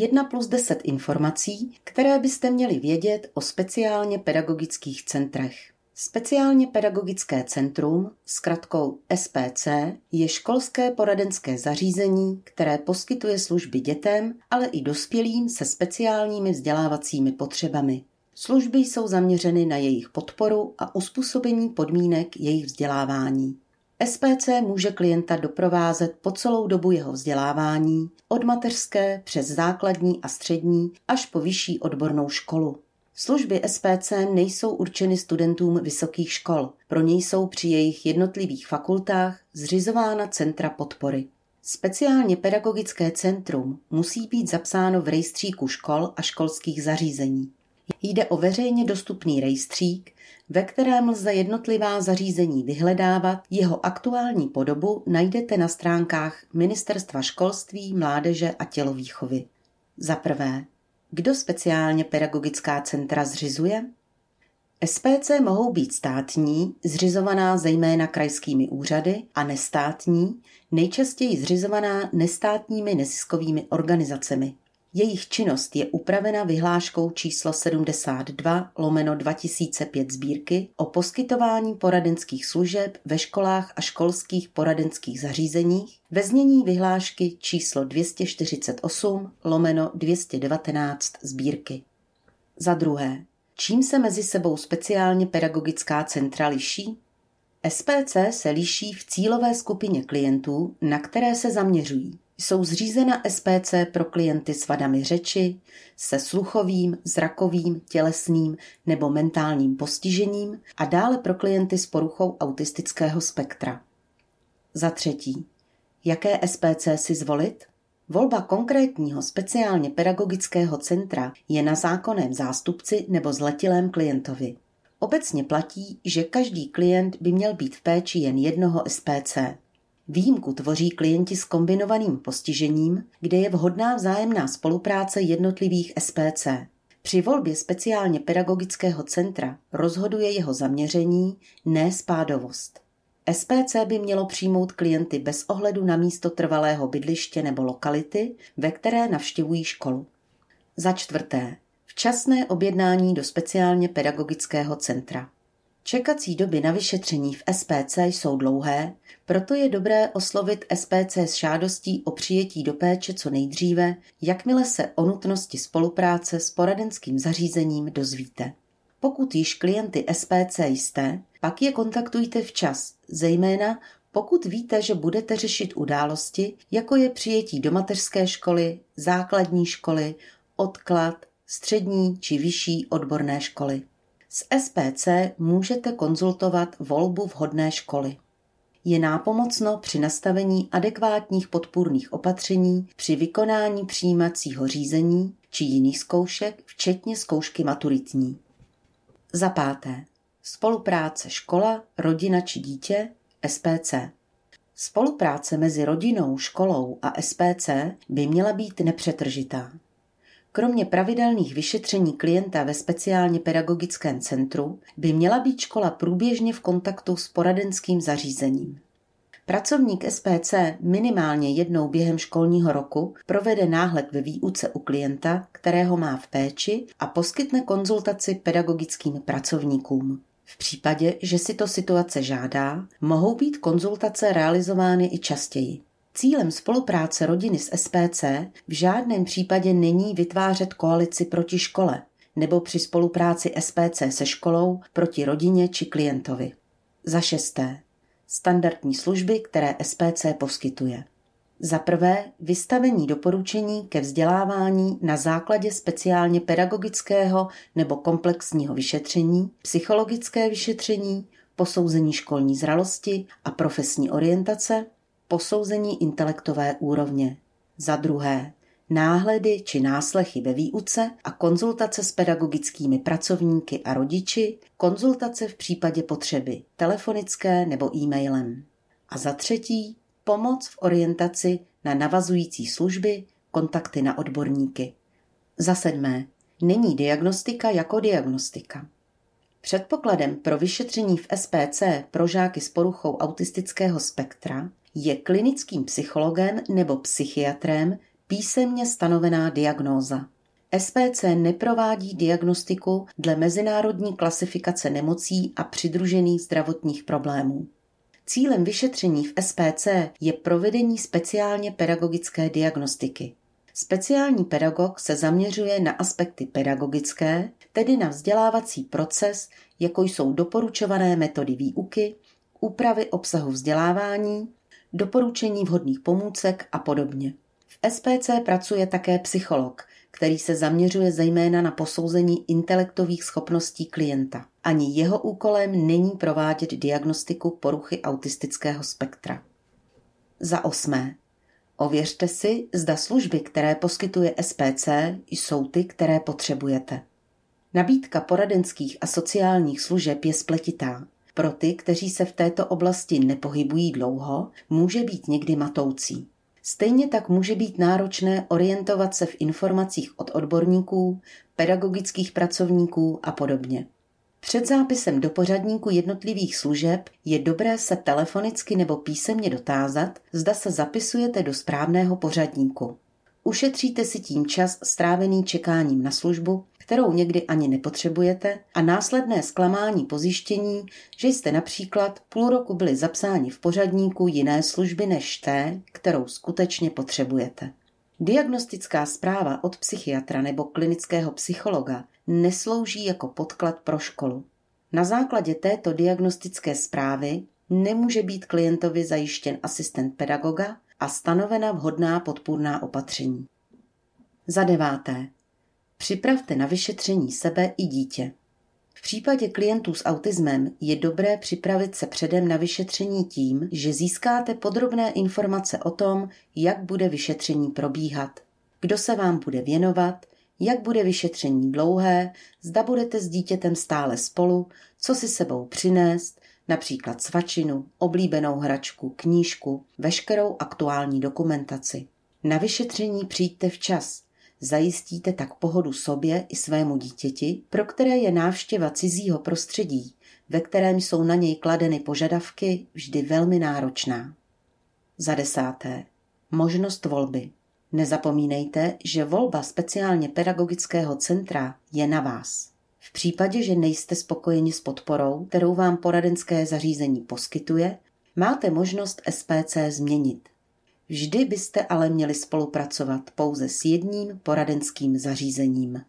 1 plus 10 informací, které byste měli vědět o speciálně pedagogických centrech. Speciálně pedagogické centrum, s kratkou SPC, je školské poradenské zařízení, které poskytuje služby dětem, ale i dospělým se speciálními vzdělávacími potřebami. Služby jsou zaměřeny na jejich podporu a uspůsobení podmínek jejich vzdělávání. SPC může klienta doprovázet po celou dobu jeho vzdělávání, od mateřské přes základní a střední až po vyšší odbornou školu. Služby SPC nejsou určeny studentům vysokých škol, pro něj jsou při jejich jednotlivých fakultách zřizována centra podpory. Speciálně pedagogické centrum musí být zapsáno v rejstříku škol a školských zařízení. Jde o veřejně dostupný rejstřík, ve kterém lze jednotlivá zařízení vyhledávat. Jeho aktuální podobu najdete na stránkách Ministerstva školství, mládeže a tělovýchovy. Za prvé, kdo speciálně pedagogická centra zřizuje? SPC mohou být státní, zřizovaná zejména krajskými úřady, a nestátní, nejčastěji zřizovaná nestátními neziskovými organizacemi, jejich činnost je upravena vyhláškou číslo 72 lomeno 2005 sbírky o poskytování poradenských služeb ve školách a školských poradenských zařízeních ve znění vyhlášky číslo 248 lomeno 219 sbírky. Za druhé, čím se mezi sebou speciálně pedagogická centra liší? SPC se liší v cílové skupině klientů, na které se zaměřují jsou zřízena SPC pro klienty s vadami řeči, se sluchovým, zrakovým, tělesným nebo mentálním postižením a dále pro klienty s poruchou autistického spektra. Za třetí, jaké SPC si zvolit? Volba konkrétního speciálně pedagogického centra je na zákonném zástupci nebo zletilém klientovi. Obecně platí, že každý klient by měl být v péči jen jednoho SPC. Výjimku tvoří klienti s kombinovaným postižením, kde je vhodná vzájemná spolupráce jednotlivých SPC. Při volbě speciálně pedagogického centra rozhoduje jeho zaměření, ne spádovost. SPC by mělo přijmout klienty bez ohledu na místo trvalého bydliště nebo lokality, ve které navštěvují školu. Za čtvrté, včasné objednání do speciálně pedagogického centra. Čekací doby na vyšetření v SPC jsou dlouhé, proto je dobré oslovit SPC s žádostí o přijetí do péče co nejdříve, jakmile se o nutnosti spolupráce s poradenským zařízením dozvíte. Pokud již klienty SPC jste, pak je kontaktujte včas, zejména pokud víte, že budete řešit události, jako je přijetí do mateřské školy, základní školy, odklad, střední či vyšší odborné školy. S SPC můžete konzultovat volbu vhodné školy. Je nápomocno při nastavení adekvátních podpůrných opatření při vykonání přijímacího řízení či jiných zkoušek, včetně zkoušky maturitní. Za páté. Spolupráce škola, rodina či dítě, SPC. Spolupráce mezi rodinou, školou a SPC by měla být nepřetržitá. Kromě pravidelných vyšetření klienta ve speciálně pedagogickém centru by měla být škola průběžně v kontaktu s poradenským zařízením. Pracovník SPC minimálně jednou během školního roku provede náhled ve výuce u klienta, kterého má v péči a poskytne konzultaci pedagogickým pracovníkům. V případě, že si to situace žádá, mohou být konzultace realizovány i častěji. Cílem spolupráce rodiny s SPC v žádném případě není vytvářet koalici proti škole nebo při spolupráci SPC se školou proti rodině či klientovi. Za šesté. Standardní služby, které SPC poskytuje. Za prvé vystavení doporučení ke vzdělávání na základě speciálně pedagogického nebo komplexního vyšetření, psychologické vyšetření, posouzení školní zralosti a profesní orientace, posouzení intelektové úrovně. Za druhé, náhledy či náslechy ve výuce a konzultace s pedagogickými pracovníky a rodiči, konzultace v případě potřeby telefonické nebo e-mailem. A za třetí, pomoc v orientaci na navazující služby, kontakty na odborníky. Za sedmé, není diagnostika jako diagnostika. Předpokladem pro vyšetření v SPC pro žáky s poruchou autistického spektra je klinickým psychologem nebo psychiatrem písemně stanovená diagnóza. SPC neprovádí diagnostiku dle mezinárodní klasifikace nemocí a přidružených zdravotních problémů. Cílem vyšetření v SPC je provedení speciálně pedagogické diagnostiky. Speciální pedagog se zaměřuje na aspekty pedagogické, tedy na vzdělávací proces, jako jsou doporučované metody výuky, úpravy obsahu vzdělávání, doporučení vhodných pomůcek a podobně. V SPC pracuje také psycholog, který se zaměřuje zejména na posouzení intelektových schopností klienta. Ani jeho úkolem není provádět diagnostiku poruchy autistického spektra. Za osmé. Ověřte si, zda služby, které poskytuje SPC, jsou ty, které potřebujete. Nabídka poradenských a sociálních služeb je spletitá. Pro ty, kteří se v této oblasti nepohybují dlouho, může být někdy matoucí. Stejně tak může být náročné orientovat se v informacích od odborníků, pedagogických pracovníků a podobně. Před zápisem do pořadníku jednotlivých služeb je dobré se telefonicky nebo písemně dotázat, zda se zapisujete do správného pořadníku. Ušetříte si tím čas strávený čekáním na službu, kterou někdy ani nepotřebujete, a následné zklamání po zjištění, že jste například půl roku byli zapsáni v pořadníku jiné služby než té, kterou skutečně potřebujete. Diagnostická zpráva od psychiatra nebo klinického psychologa neslouží jako podklad pro školu. Na základě této diagnostické zprávy nemůže být klientovi zajištěn asistent pedagoga a stanovena vhodná podpůrná opatření. Za deváté. Připravte na vyšetření sebe i dítě. V případě klientů s autismem je dobré připravit se předem na vyšetření tím, že získáte podrobné informace o tom, jak bude vyšetření probíhat, kdo se vám bude věnovat, jak bude vyšetření dlouhé, zda budete s dítětem stále spolu, co si sebou přinést, například svačinu, oblíbenou hračku, knížku, veškerou aktuální dokumentaci. Na vyšetření přijďte včas. Zajistíte tak pohodu sobě i svému dítěti, pro které je návštěva cizího prostředí, ve kterém jsou na něj kladeny požadavky, vždy velmi náročná. Za desáté. Možnost volby. Nezapomínejte, že volba speciálně pedagogického centra je na vás. V případě, že nejste spokojeni s podporou, kterou vám poradenské zařízení poskytuje, máte možnost SPC změnit. Vždy byste ale měli spolupracovat pouze s jedním poradenským zařízením.